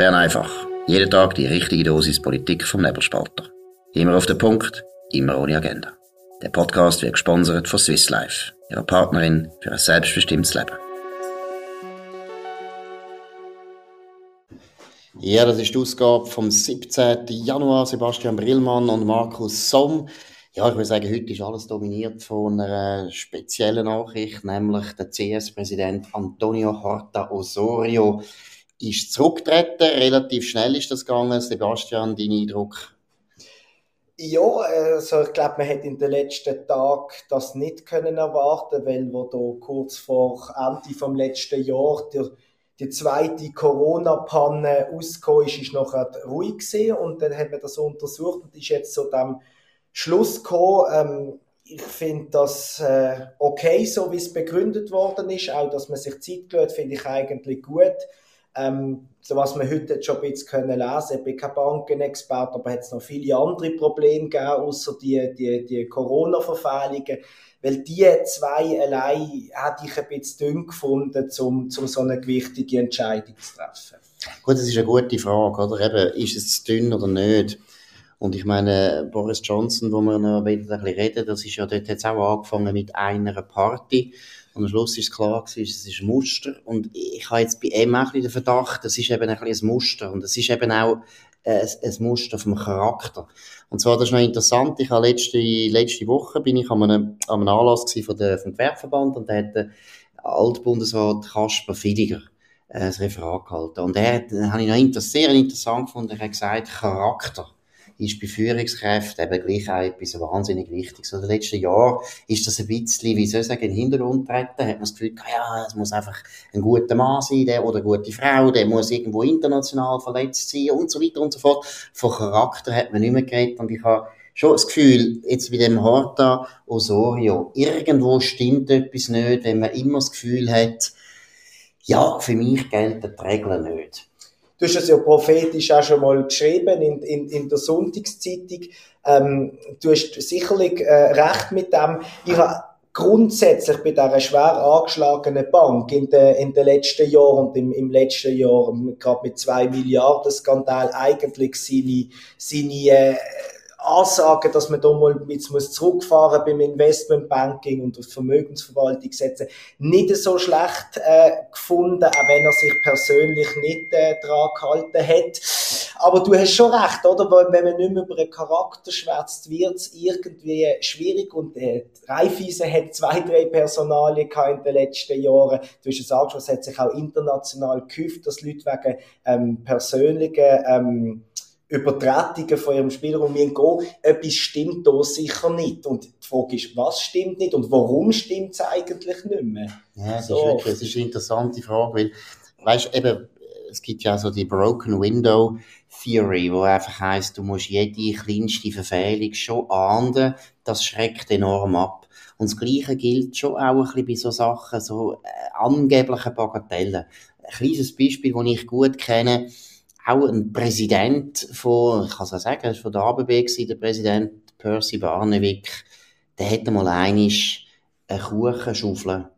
Bern einfach. Jeden Tag die richtige Dosis Politik vom Nebelspalter. Immer auf den Punkt, immer ohne Agenda. Der Podcast wird gesponsert von Swiss Life, ihrer Partnerin für ein selbstbestimmtes Leben. Ja, das ist die Ausgabe vom 17. Januar. Sebastian Brillmann und Markus Somm. Ja, ich würde sagen, heute ist alles dominiert von einer speziellen Nachricht, nämlich der CS-Präsident Antonio Horta Osorio ist zurückgetreten. Relativ schnell ist das gegangen. Sebastian, dein Eindruck? Ja, also ich glaube, man hätte in den letzten Tagen das nicht können erwarten, weil wo da kurz vor Ende vom letzten Jahr der, die zweite Corona-Panne ausgekommen ist, ist nachher ruhig gewesen und dann hat man das untersucht und ist jetzt zu dem Schluss gekommen. Ähm, ich finde das äh, okay, so wie es begründet worden ist, auch dass man sich Zeit gelassen finde ich eigentlich gut. Ähm, so was wir heute schon ein bisschen können lesen ich bin kein Bankenexperte, aber hat es noch viele andere Probleme gegeben, außer die, die, die Corona-Verfehlungen. Weil die zwei allein hätte ich ein bisschen dünn gefunden, um, um so eine gewichtige Entscheidung zu treffen. Gut, das ist eine gute Frage, oder? Eben, ist es dünn oder nicht? Und ich meine, Boris Johnson, wo wir noch ein bisschen reden, das ist ja dort jetzt auch angefangen mit einer Party. Und am Schluss ist es klar gewesen, es ist ein Muster. Und ich habe jetzt bei ihm auch ein den Verdacht, das ist eben ein, ein Muster. Und es ist eben auch ein, ein Muster vom Charakter. Und zwar, das ist noch interessant, ich habe letzte, letzte Woche bin ich an einem, an einem Anlass von der, vom Gewerbeverband und da hat der Altbundesrat Kasper Fidiger äh, ein Referat gehalten. Und er hat, habe ich noch sehr interessant gefunden, er hat gesagt, Charakter ist bei Führungskräften eben gleich auch etwas wahnsinnig wichtig. So in den letzten Jahren ist das ein bisschen, wie soll ich sagen, in den Hintergrund treten. Hat man das Gefühl, ja, es muss einfach ein guter Mann sein, der oder eine gute Frau, der muss irgendwo international verletzt sein und so weiter und so fort. Von Charakter hat man nicht mehr geredet und ich habe schon das Gefühl, jetzt bei dem Horta Osorio, irgendwo stimmt etwas nicht, wenn man immer das Gefühl hat, ja, für mich gelten die Regeln nicht. Du hast es ja prophetisch auch schon mal geschrieben in, in, in der Sonntagszeitung. Ähm, du hast sicherlich äh, recht mit dem. Ich habe grundsätzlich bei dieser schwer angeschlagenen Bank in den, in den letzten Jahren und im, im letzten Jahr, gerade mit zwei Milliarden Skandal, eigentlich seine, seine äh, Ansagen, dass man da mal jetzt muss zurückfahren beim Investmentbanking und auf Vermögensverwaltung setzen, nicht so schlecht äh, gefunden, auch wenn er sich persönlich nicht äh, dran gehalten hat. Aber du hast schon recht, oder? Wenn man nicht mehr über einen Charakter schwätzt, wird es irgendwie schwierig und äh, Raiffeisen hat zwei, drei Personalien in den letzten Jahren. Du hast es angeschaut, es hat sich auch international gehäuft, dass Leute wegen ähm, persönlichen ähm, Übertretungen von ihrem Spielraum gehen, etwas stimmt da sicher nicht. Und die Frage ist, was stimmt nicht und warum stimmt es eigentlich nicht mehr? Ja, das, so. ist wirklich, das ist eine interessante Frage, weil, weißt, eben, es gibt ja so die Broken Window Theory, wo einfach heißt, du musst jede kleinste Verfehlung schon ahnden, das schreckt enorm ab. Und das Gleiche gilt schon auch ein bisschen bei so Sachen, so äh, angeblichen Bagatellen. Ein kleines Beispiel, das ich gut kenne, auch ein Präsident von, ich kann es auch sagen, er war von der ABB, gewesen, der Präsident Percy Barnevik, der hätte mal einig eine Kuchenschaufel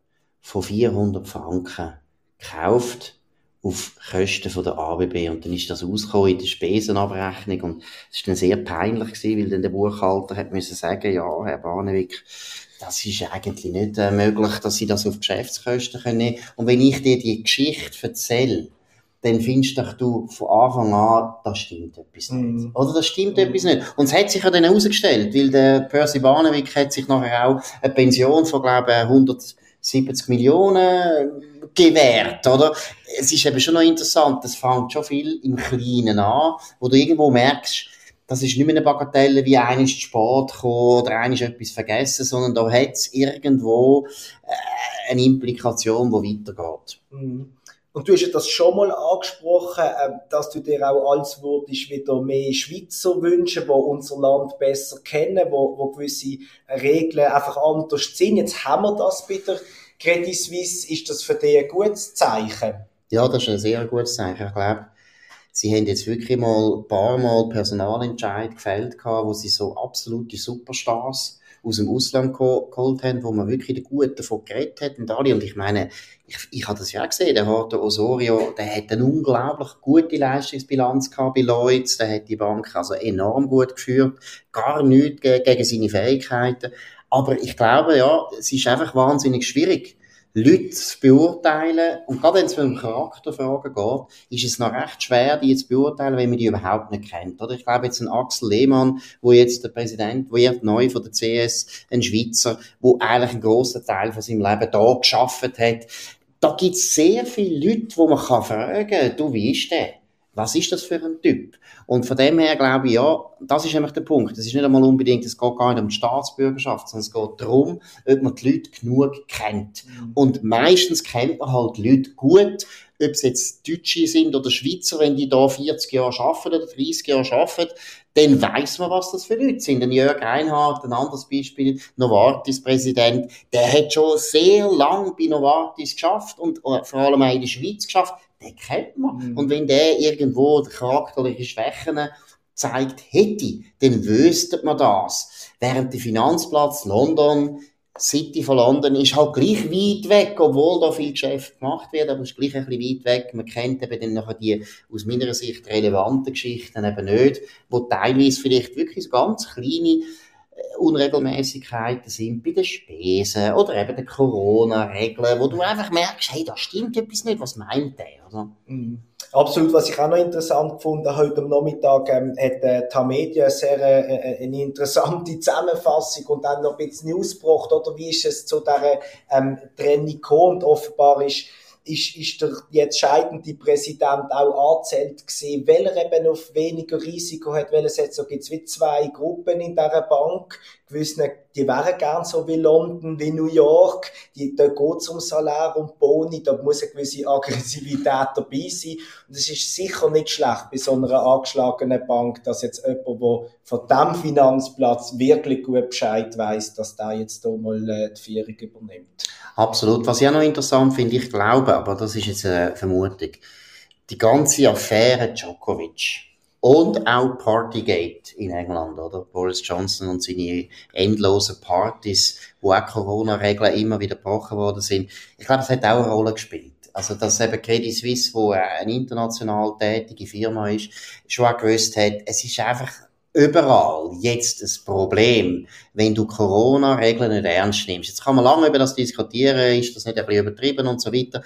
von 400 Franken gekauft auf Kosten von der ABB und dann ist das ausgekommen in der Spesenabrechnung. Und es war dann sehr peinlich gewesen, weil dann der Buchhalter hat müssen sagen, ja, Herr Barnevik, das ist eigentlich nicht äh, möglich, dass Sie das auf Geschäftskosten können. Und wenn ich dir die Geschichte erzähle, dann findest doch du von Anfang an, da stimmt etwas nicht. Mm. Oder das stimmt mm. etwas nicht. Und es hat sich ja dann herausgestellt, weil der Percy Barnevik hat sich nachher auch eine Pension von, glaube ich, 170 Millionen gewährt, oder? Es ist eben schon noch interessant, das fängt schon viel im Kleinen an, wo du irgendwo merkst, das ist nicht mehr eine Bagatelle, wie einer ist Sport gekommen oder einer ist etwas vergessen, sondern da hat es irgendwo äh, eine Implikation, die weitergeht. Mm. Und du hast ja das schon mal angesprochen, ähm, dass du dir auch als würdest wieder mehr Schweizer wünschen, die unser Land besser kennen, wo, wo gewisse Regeln einfach anders sind. Jetzt haben wir das bei der Credit Suisse. Ist das für dich ein gutes Zeichen? Ja, das ist ein sehr gutes Zeichen. Ich glaube, sie haben jetzt wirklich mal ein paar Mal Personalentscheid gefällt, wo sie so absolute Superstars aus dem Ausland geholt haben, wo man wirklich den Guten davon geredet hat und alle. Und ich meine, ich, ich habe das ja auch gesehen, der Horto Osorio, der hat eine unglaublich gute Leistungsbilanz gehabt bei Lloyds, der hat die Bank also enorm gut geführt, gar nichts gegen seine Fähigkeiten. Aber ich glaube, ja, es ist einfach wahnsinnig schwierig, Leute zu beurteilen. Und gerade wenn es um Charakterfragen geht, ist es noch recht schwer, die zu beurteilen, wenn man die überhaupt nicht kennt. Oder ich glaube jetzt ein Axel Lehmann, wo jetzt der Präsident wird, neu von der CS, ein Schweizer, wo eigentlich einen grossen Teil von seinem Leben da geschafft hat. Da gibt es sehr viele Leute, wo man kann fragen kann, du, wie ist der? Was ist das für ein Typ? Und von dem her glaube ich, ja, das ist nämlich der Punkt. Es ist nicht einmal unbedingt, es geht gar nicht um die Staatsbürgerschaft, sondern es geht darum, ob man die Leute genug kennt. Mhm. Und meistens kennt man halt Leute gut, ob es jetzt Deutsche sind oder Schweizer, wenn die da 40 Jahre arbeiten oder 30 Jahre arbeiten, dann weiß man, was das für Leute sind. Ein Jörg Einhardt, ein anderes Beispiel, Novartis-Präsident, der hat schon sehr lang bei Novartis geschafft und äh, vor allem auch in der Schweiz geschafft den kennt man. Mhm. Und wenn der irgendwo charakterliche Schwächen zeigt hätte, dann wüsste man das. Während der Finanzplatz London, City von London, ist halt gleich weit weg, obwohl da viel Geschäft gemacht wird, aber ist gleich ein bisschen weit weg. Man kennt eben dann nachher die aus meiner Sicht relevanten Geschichten eben nicht, wo teilweise vielleicht wirklich so ganz kleine Unregelmäßigkeiten sind bei den Spesen oder eben den Corona-Regeln, wo du einfach merkst, hey, da stimmt etwas nicht, was meint der, oder? Mhm. Absolut, was ich auch noch interessant gefunden heute am Nachmittag, ähm, hat äh, Tamedia sehr äh, äh, eine interessante Zusammenfassung und dann noch ein bisschen News gebracht, oder wie ist es zu dieser ähm, Trennung gekommen und offenbar ist ist, ist der jetzt scheidende Präsident auch angezählt gewesen, weil er eben auf weniger Risiko hat, weil es jetzt so gibt wie zwei Gruppen in dieser Bank, gewissen, die wären gern so wie London, wie New York, die, da geht's um Salär und Boni, da muss eine gewisse Aggressivität dabei sein. Und es ist sicher nicht schlecht bei so einer angeschlagenen Bank, dass jetzt jemand, der von diesem Finanzplatz wirklich gut Bescheid weiß, dass der jetzt hier mal äh, die Führung übernimmt. Absolut. Was ich auch noch interessant finde, ich glaube, aber das ist jetzt eine Vermutung, die ganze Affäre Djokovic und auch Partygate in England, oder? Boris Johnson und seine endlosen Partys, wo auch Corona-Regeln immer wieder gebrochen worden sind. Ich glaube, das hat auch eine Rolle gespielt. Also, dass eben Credit Suisse, wo eine international tätige Firma ist, schon auch gewusst hat, es ist einfach überall jetzt das Problem, wenn du Corona-Regeln nicht ernst nimmst. Jetzt kann man lange über das diskutieren, ist das nicht ein bisschen übertrieben und so weiter.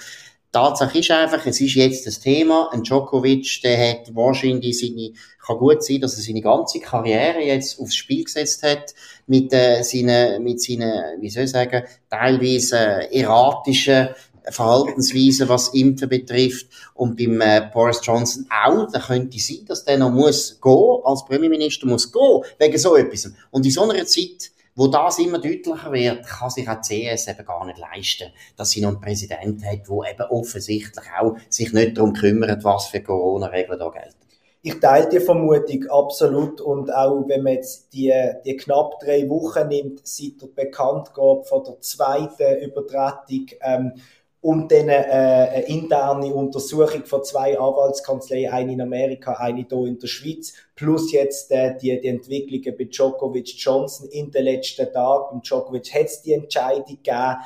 Tatsache ist einfach, es ist jetzt das Thema. Ein Djokovic, der hat wahrscheinlich seine, kann gut sein, dass er seine ganze Karriere jetzt aufs Spiel gesetzt hat, mit, äh, seinen, mit seinen, wie soll ich sagen, teilweise äh, erratischen Verhaltensweisen, was Impfen betrifft. Und beim äh, Boris Johnson auch, da könnte sein, dass der noch muss gehen, als Premierminister muss gehen, wegen so etwas. Und in so einer Zeit, wo das immer deutlicher wird, kann sich auch die CS eben gar nicht leisten, dass sie noch einen Präsident hat, der eben offensichtlich auch sich nicht darum kümmert, was für Corona-Regeln da gelten. Ich teile die Vermutung absolut und auch wenn man jetzt die, die knapp drei Wochen nimmt, seit der Bekanntgabe von der zweiten Übertragung ähm, und dann äh, eine interne Untersuchung von zwei Anwaltskanzleien, eine in Amerika, eine hier in der Schweiz, plus jetzt äh, die, die Entwicklungen bei Djokovic Johnson in den letzten Tagen. Beim Djokovic hat es die Entscheidung gegeben,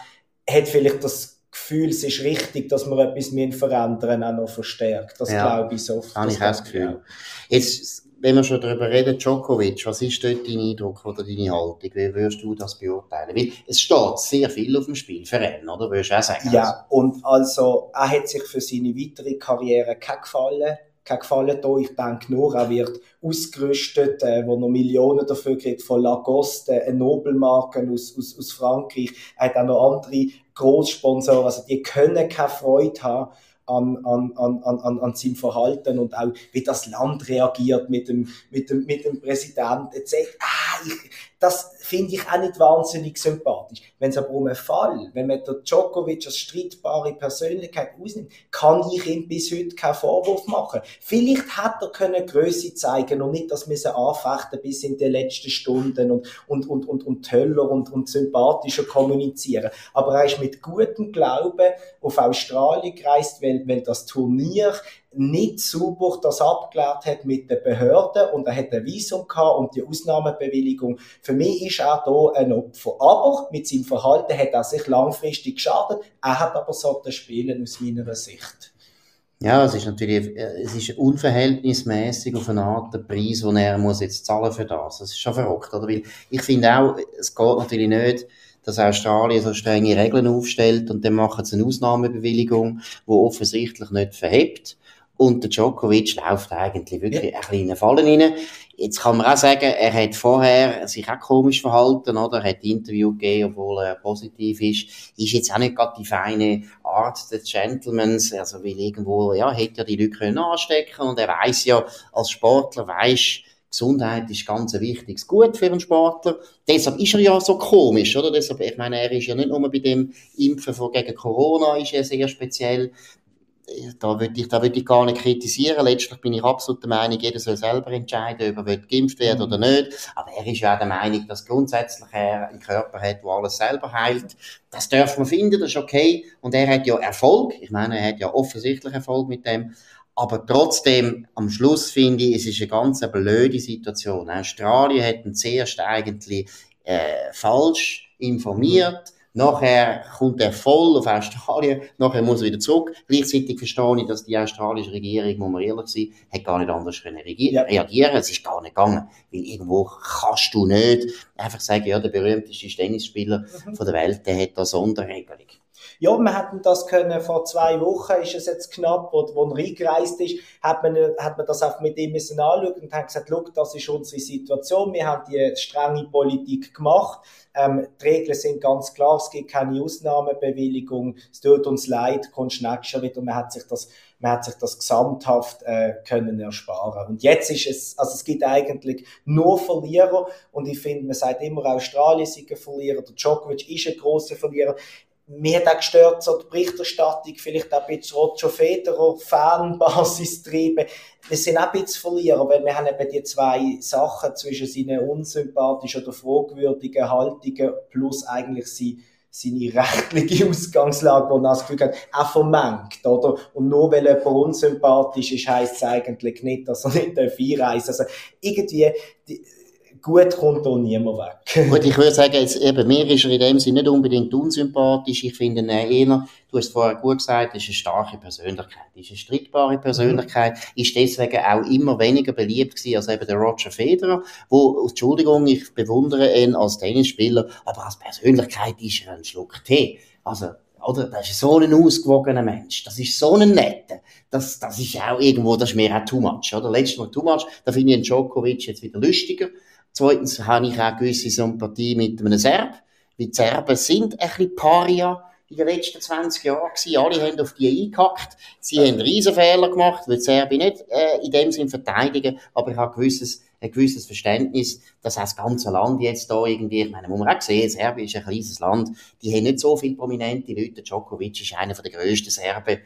hat vielleicht das Gefühl, es ist richtig, dass wir etwas verändern auch noch verstärkt. Das ja, glaube ich so. Habe ich auch das Gefühl. Jetzt wenn wir schon darüber reden, Djokovic, was ist dort dein Eindruck oder deine Haltung? Wie würdest du das beurteilen? Weil es steht sehr viel auf dem Spiel für ihn, oder? Würdest du auch sagen? Ja, und also, er hat sich für seine weitere Karriere keinen Gefallen kein Gefallen da. Ich denke nur, er wird ausgerüstet, äh, wo noch Millionen dafür kriegt, von Lacoste, äh, eine Nobelmarke aus, aus, aus Frankreich. Er hat auch noch andere Großsponsoren, also die können keine Freude haben an, an, an, an, an seinem Verhalten und auch wie das Land reagiert mit dem, mit dem, mit dem Präsidenten. Ah, ich, das finde ich auch nicht wahnsinnig sympathisch. Wenn es aber um einen Fall, wenn man der Djokovic als streitbare Persönlichkeit ausnimmt, kann ich ihm bis heute keinen Vorwurf machen. Vielleicht hat er können Größe zeigen und nicht das müssen anfechten bis in die letzten Stunden und, und, und, und, und toller und, und sympathischer kommunizieren. Aber er ist mit gutem Glauben auf Australien gereist, weil, weil das Turnier nicht sauber das abgeklärt hat mit den Behörden und er hat ein Visum gehabt und die Ausnahmebewilligung. Für mich ist er hier ein Opfer. Aber mit seinem Verhalten hat er sich langfristig geschadet. Er hat aber so spielen aus meiner Sicht. Ja, es ist natürlich, äh, es ist unverhältnismäßig auf eine Art der Preis, den er muss jetzt zahlen für das. Das ist schon verrückt, oder? Weil ich finde auch, es geht natürlich nicht, dass Australien so strenge Regeln aufstellt und dann machen sie eine Ausnahmebewilligung, die offensichtlich nicht verhebt. Und der Djokovic läuft eigentlich wirklich ja. ein in Fallen rein. Jetzt kann man auch sagen, er hat vorher sich auch komisch verhalten, oder? Er hat Interview gegeben, obwohl er positiv ist. Ist jetzt auch nicht gerade die feine Art des Gentlemans, also weil irgendwo, ja, hätte ja die Leute können anstecken und er weiß ja, als Sportler weiß, Gesundheit ist ganz ein wichtiges Gut für einen Sportler. Deshalb ist er ja so komisch, oder? Deshalb, ich meine, er ist ja nicht nur bei dem Impfen von gegen Corona ist er sehr speziell da würde ich, da würde ich gar nicht kritisieren. Letztlich bin ich absolut der Meinung, jeder soll selber entscheiden, ob er geimpft werden oder nicht. Aber er ist ja auch der Meinung, dass grundsätzlich er einen Körper hat, der alles selber heilt. Das darf man finden, das ist okay. Und er hat ja Erfolg. Ich meine, er hat ja offensichtlich Erfolg mit dem. Aber trotzdem, am Schluss finde ich, es ist eine ganz blöde Situation. Australien hat ihn zuerst eigentlich äh, falsch informiert. Nachher kommt er voll auf Australien, nachher muss er wieder zurück. Gleichzeitig verstehe ich, dass die australische Regierung, muss man ehrlich sein, hat gar nicht anders können ja. reagieren. Es ist gar nicht gegangen. Weil irgendwo kannst du nicht einfach sagen, ja, der berühmteste Tennisspieler mhm. von der Welt, der hat da Sonderregelung. Ja, wir hätten das können, vor zwei Wochen ist es jetzt knapp, wo, wo er eingereist ist, hat man, hat man das auch mit ihm müssen anschauen und hat gesagt, look, das ist unsere Situation, wir haben die strenge Politik gemacht, ähm, die Regeln sind ganz klar, es gibt keine Ausnahmebewilligung, es tut uns leid, kommst nächstes wieder, man hat sich das man hat sich das gesamthaft äh, können ersparen. Und jetzt ist es, also es gibt eigentlich nur Verlierer und ich finde, man sagt immer, Australien ist ein Verlierer, der Djokovic ist ein großer Verlierer mir hat auch gestört, so die Berichterstattung, vielleicht auch ein bisschen Roger Federer, Fanbasis treiben. Wir sind auch ein bisschen Verlierer, weil wir haben eben die zwei Sachen zwischen seinen unsympathischen oder fragwürdigen Haltungen plus eigentlich seine, seine rechtliche Ausgangslage, wo er das Gefühl hat, auch vermengt, oder? Und nur weil jemand unsympathisch ist, heisst es eigentlich nicht, dass er nicht einreisen darf. Also irgendwie, die, gut kommt da niemand weg. Gut, ich würde sagen, jetzt, eben, mir ist er in dem Sinne nicht unbedingt unsympathisch. Ich finde ihn eher, du hast vorher gut gesagt, ist eine starke Persönlichkeit, ist eine strittbare Persönlichkeit, mhm. ist deswegen auch immer weniger beliebt gewesen als eben der Roger Federer, wo, Entschuldigung, ich bewundere ihn als Tennisspieler, aber als Persönlichkeit ist er ein Schluck Tee. Also, oder? Das ist so ein ausgewogener Mensch. Das ist so ein netter. Das, das ist auch irgendwo, das ist mir auch too much, oder? Letztes Mal too much. Da finde ich einen Djokovic jetzt wieder lustiger. Zweitens habe ich auch gewisse Sympathie mit einem Serb, weil die Serben sind ein bisschen Paria in den letzten 20 Jahren. Alle haben auf die eingehackt. Sie haben Riesenfehler gemacht, weil die Serben nicht äh, in dem Sinn verteidigen, aber ich habe gewisses, ein gewisses Verständnis, dass auch das ganze Land jetzt da irgendwie, ich meine, muss man auch sehen, Serbien ist ein kleines Land, die haben nicht so viele prominente Leute. Djokovic ist einer der grössten Serben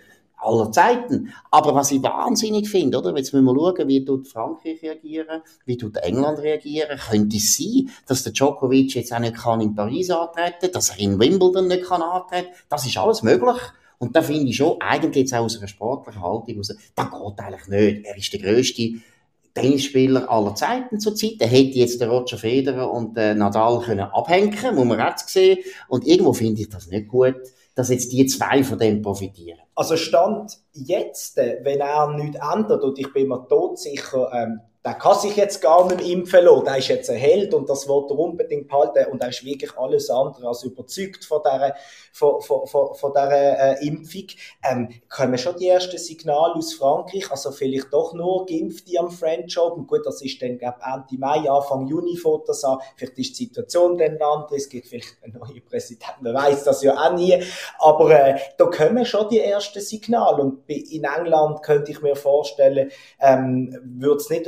aller Zeiten. Aber was ich wahnsinnig finde, oder? Jetzt müssen wir schauen, wie tut Frankreich reagieren, wie tut England reagieren. Könnte es sein, dass der Djokovic jetzt auch nicht kann in Paris antreten, dass er in Wimbledon nicht kann antreten? Das ist alles möglich. Und da finde ich schon, eigentlich jetzt auch aus einer sportlichen Haltung raus, das geht eigentlich nicht. Er ist der grösste Tennisspieler aller Zeiten zurzeit. Er hätte jetzt den Roger Federer und den Nadal können abhängen, muss man jetzt sehen. Und irgendwo finde ich das nicht gut dass jetzt die zwei von dem profitieren. Also Stand jetzt, äh, wenn er nichts ändert, und ich bin mir todsicher, ähm, der kann sich jetzt gar nicht impfen lassen. Der ist jetzt ein Held und das wird er unbedingt behalten. Und er ist wirklich alles andere als überzeugt von dieser, von, von, von, von dieser äh, Impfung. Ähm, kommen schon die ersten Signale aus Frankreich, also vielleicht doch nur Geimpfte am French Open. Gut, das ist dann, glaube Ende Mai, Anfang Juni Fotos an. Vielleicht ist die Situation dann andere. Es gibt vielleicht einen neuen Präsidenten, man weiß das ja auch nie. Aber äh, da kommen schon die ersten Signale. Und in England könnte ich mir vorstellen, ähm, würde es nicht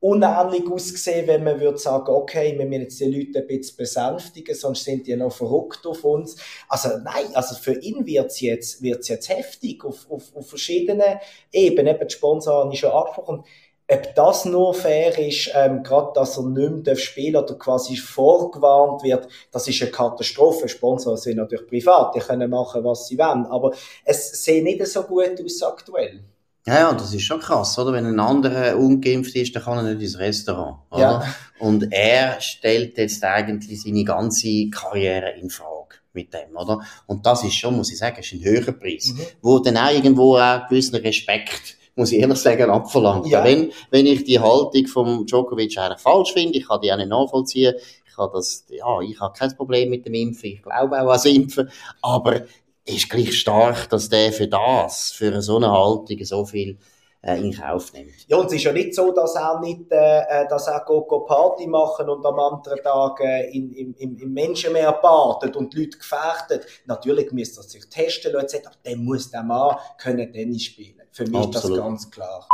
unähnlich ausgesehen, wenn man würde sagen, okay, wir müssen jetzt die Leute ein bisschen besänftigen, sonst sind die noch verrückt auf uns. Also nein, also für ihn wird's jetzt, wird's jetzt heftig auf, auf, auf verschiedenen Ebenen. Eben die Sponsoren ich schon angesprochen. Ob das nur fair ist, ähm, gerade dass er nicht mehr spielen oder quasi vorgewarnt wird, das ist eine Katastrophe. Sponsoren sind natürlich privat, die können machen, was sie wollen. Aber es sieht nicht so gut aus aktuell. Ja, ja, das ist schon krass, oder? Wenn ein anderer ungeimpft ist, dann kann er nicht ins Restaurant, oder? Ja. Und er stellt jetzt eigentlich seine ganze Karriere in Frage mit dem, oder? Und das ist schon, muss ich sagen, ist ein höherer Preis, Mhm. wo dann auch irgendwo auch gewissen Respekt, muss ich ehrlich sagen, abverlangt. Ja. Wenn, wenn ich die Haltung vom Djokovic eigentlich falsch finde, ich kann die auch nicht nachvollziehen, ich habe das, ja, ich habe kein Problem mit dem Impfen, ich glaube auch an das Impfen, aber ist gleich stark, dass der für das, für so eine Haltung so viel äh, in Kauf nimmt. Ja, und es ist ja nicht so, dass er nicht, äh, äh, dass er go, go Party machen und am anderen Tag äh, in, im, im, Menschenmeer badet und die Leute gefährdet. Natürlich müsste er sich testen lassen, aber dann muss der Mann können Tennis spielen. Für mich ist Absolut. das ganz klar.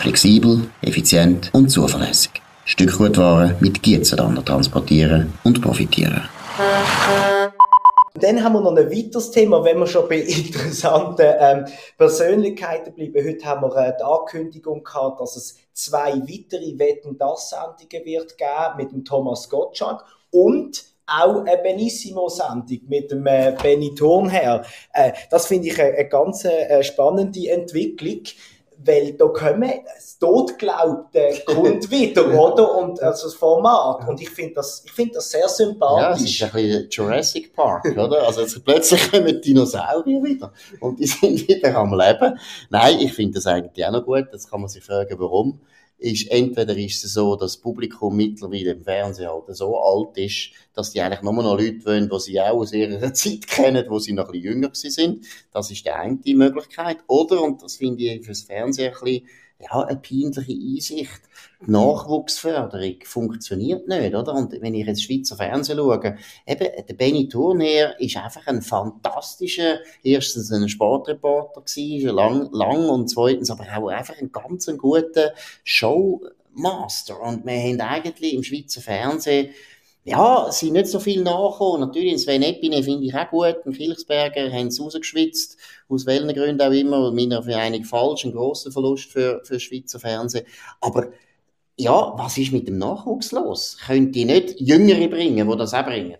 Flexibel, effizient und zuverlässig. Stückgutware mit Gietzenlander transportieren und profitieren. Dann haben wir noch ein weiteres Thema, wenn wir schon bei interessanten ähm, Persönlichkeiten bleiben. Heute haben wir äh, die Ankündigung gehabt, dass es zwei weitere Wetten das Sendungen wird geben mit dem Thomas Gottschalk und auch eine Benissimo-Sendung mit dem äh, Benny Thurnherr. Äh, das finde ich eine, eine ganz äh, spannende Entwicklung, weil da kommen das Totglaubte kommt wieder, oder? Und also das Format. Und ich finde das, ich finde das sehr Ja, es sympathisch. ist ein bisschen Jurassic Park, oder? Also jetzt plötzlich kommen Dinosaurier wieder und die sind wieder am Leben. Nein, ich finde das eigentlich auch noch gut. Jetzt kann man sich fragen, warum. Ist, entweder ist es so, dass das Publikum mittlerweile im Fernsehen halt so alt ist, dass die eigentlich nur noch Leute wollen, die sie auch aus ihrer Zeit kennen, wo sie noch ein bisschen jünger sind. Das ist die eine Möglichkeit. Oder, und das finde ich fürs Fernsehen ein bisschen, ja, eine peinliche Einsicht. Die Nachwuchsförderung funktioniert nicht, oder? Und wenn ich jetzt Schweizer Fernsehen schaue, eben, der Benny Thurnherr ist einfach ein fantastischer, erstens ein Sportreporter gewesen, lang, lang und zweitens aber auch einfach ein ganz ein guter Showmaster. Und wir haben eigentlich im Schweizer Fernsehen ja, es sind nicht so viel nachgekommen. Natürlich, Sven Epine finde ich auch gut. Ein Kilchsberger haben es rausgeschwitzt. Aus welchen Gründen auch immer. Meiner Meinung falsch. Ein grosser Verlust für, für Schweizer Fernsehen. Aber, ja, was ist mit dem Nachwuchs los? Können die nicht Jüngere bringen, die das auch bringen?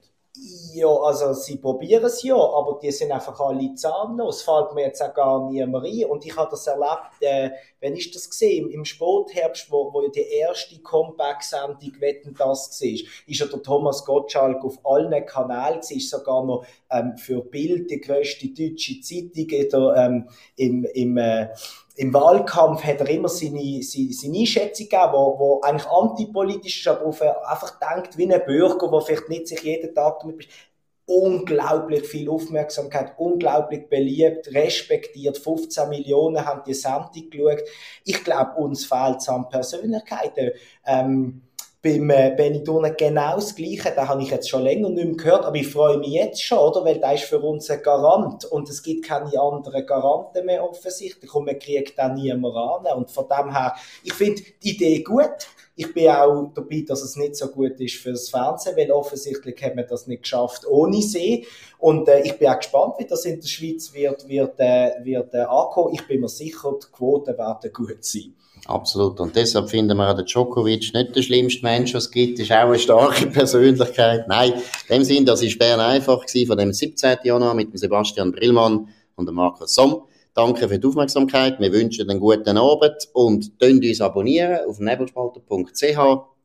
Ja, also sie probieren es ja, aber die sind einfach alle zahnlos. Fällt mir jetzt auch gar niemand rein. Und ich habe das erlebt, äh, wenn ich das gesehen im Sportherbst, wo, wo die erste Comeback-Sendung Wetten das war, ist ja der Thomas Gottschalk auf allen Kanälen ist sogar noch ähm, für Bild die grösste deutsche Zeitung oder, ähm, im, im äh, im Wahlkampf hat er immer seine, seine, seine Einschätzung gegeben, wo, wo eigentlich antipolitisch ist, aber auf, einfach denkt wie ein Bürger, der vielleicht nicht sich jeden Tag damit beschäftigt. Unglaublich viel Aufmerksamkeit, unglaublich beliebt, respektiert. 15 Millionen haben die Sendung geschaut. Ich glaube, uns fehlt es an Persönlichkeiten. Ähm, beim äh, Turner genau das Gleiche. Den habe ich jetzt schon länger nicht mehr gehört, aber ich freue mich jetzt schon, oder? Weil der ist für uns ein Garant und es gibt keine anderen Garanten mehr offensichtlich und man kriegt auch niemand an. Und von dem her, ich finde die Idee gut. Ich bin auch dabei, dass es nicht so gut ist fürs Fernsehen, weil offensichtlich hat man das nicht geschafft ohne sie. Und äh, ich bin auch gespannt, wie das in der Schweiz wird, wird, äh, wird äh, ankommen. Ich bin mir sicher, die Quoten werden gut sein. Absolut. Und deshalb finden wir auch den Djokovic nicht der schlimmste Mensch, was es gibt. Ist auch eine starke Persönlichkeit. Nein, in dem Sinn, das ist Bern einfach gewesen, von dem 17. Januar mit dem Sebastian Brillmann und dem Markus Somm. Danke für die Aufmerksamkeit. Wir wünschen einen guten Abend und könnt uns abonnieren auf nebelspalter.ch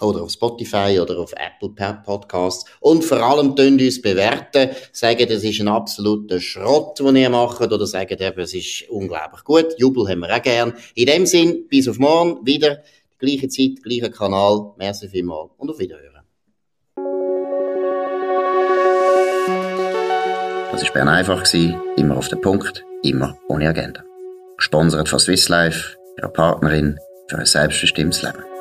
oder auf Spotify oder auf Apple Podcasts. Und vor allem könnt uns bewerten, sagen, das ist ein absoluter Schrott, den ihr macht, oder sagen, eben, es ist unglaublich gut. Jubel haben wir auch gern. In dem Sinn, bis auf morgen, wieder, gleiche Zeit, gleicher Kanal. Merci vielmals und auf Wiederhören. Das war Bern einfach, immer auf den Punkt, immer ohne Agenda. Gesponsert von Swiss Life, ihrer Partnerin für ein selbstbestimmtes Leben.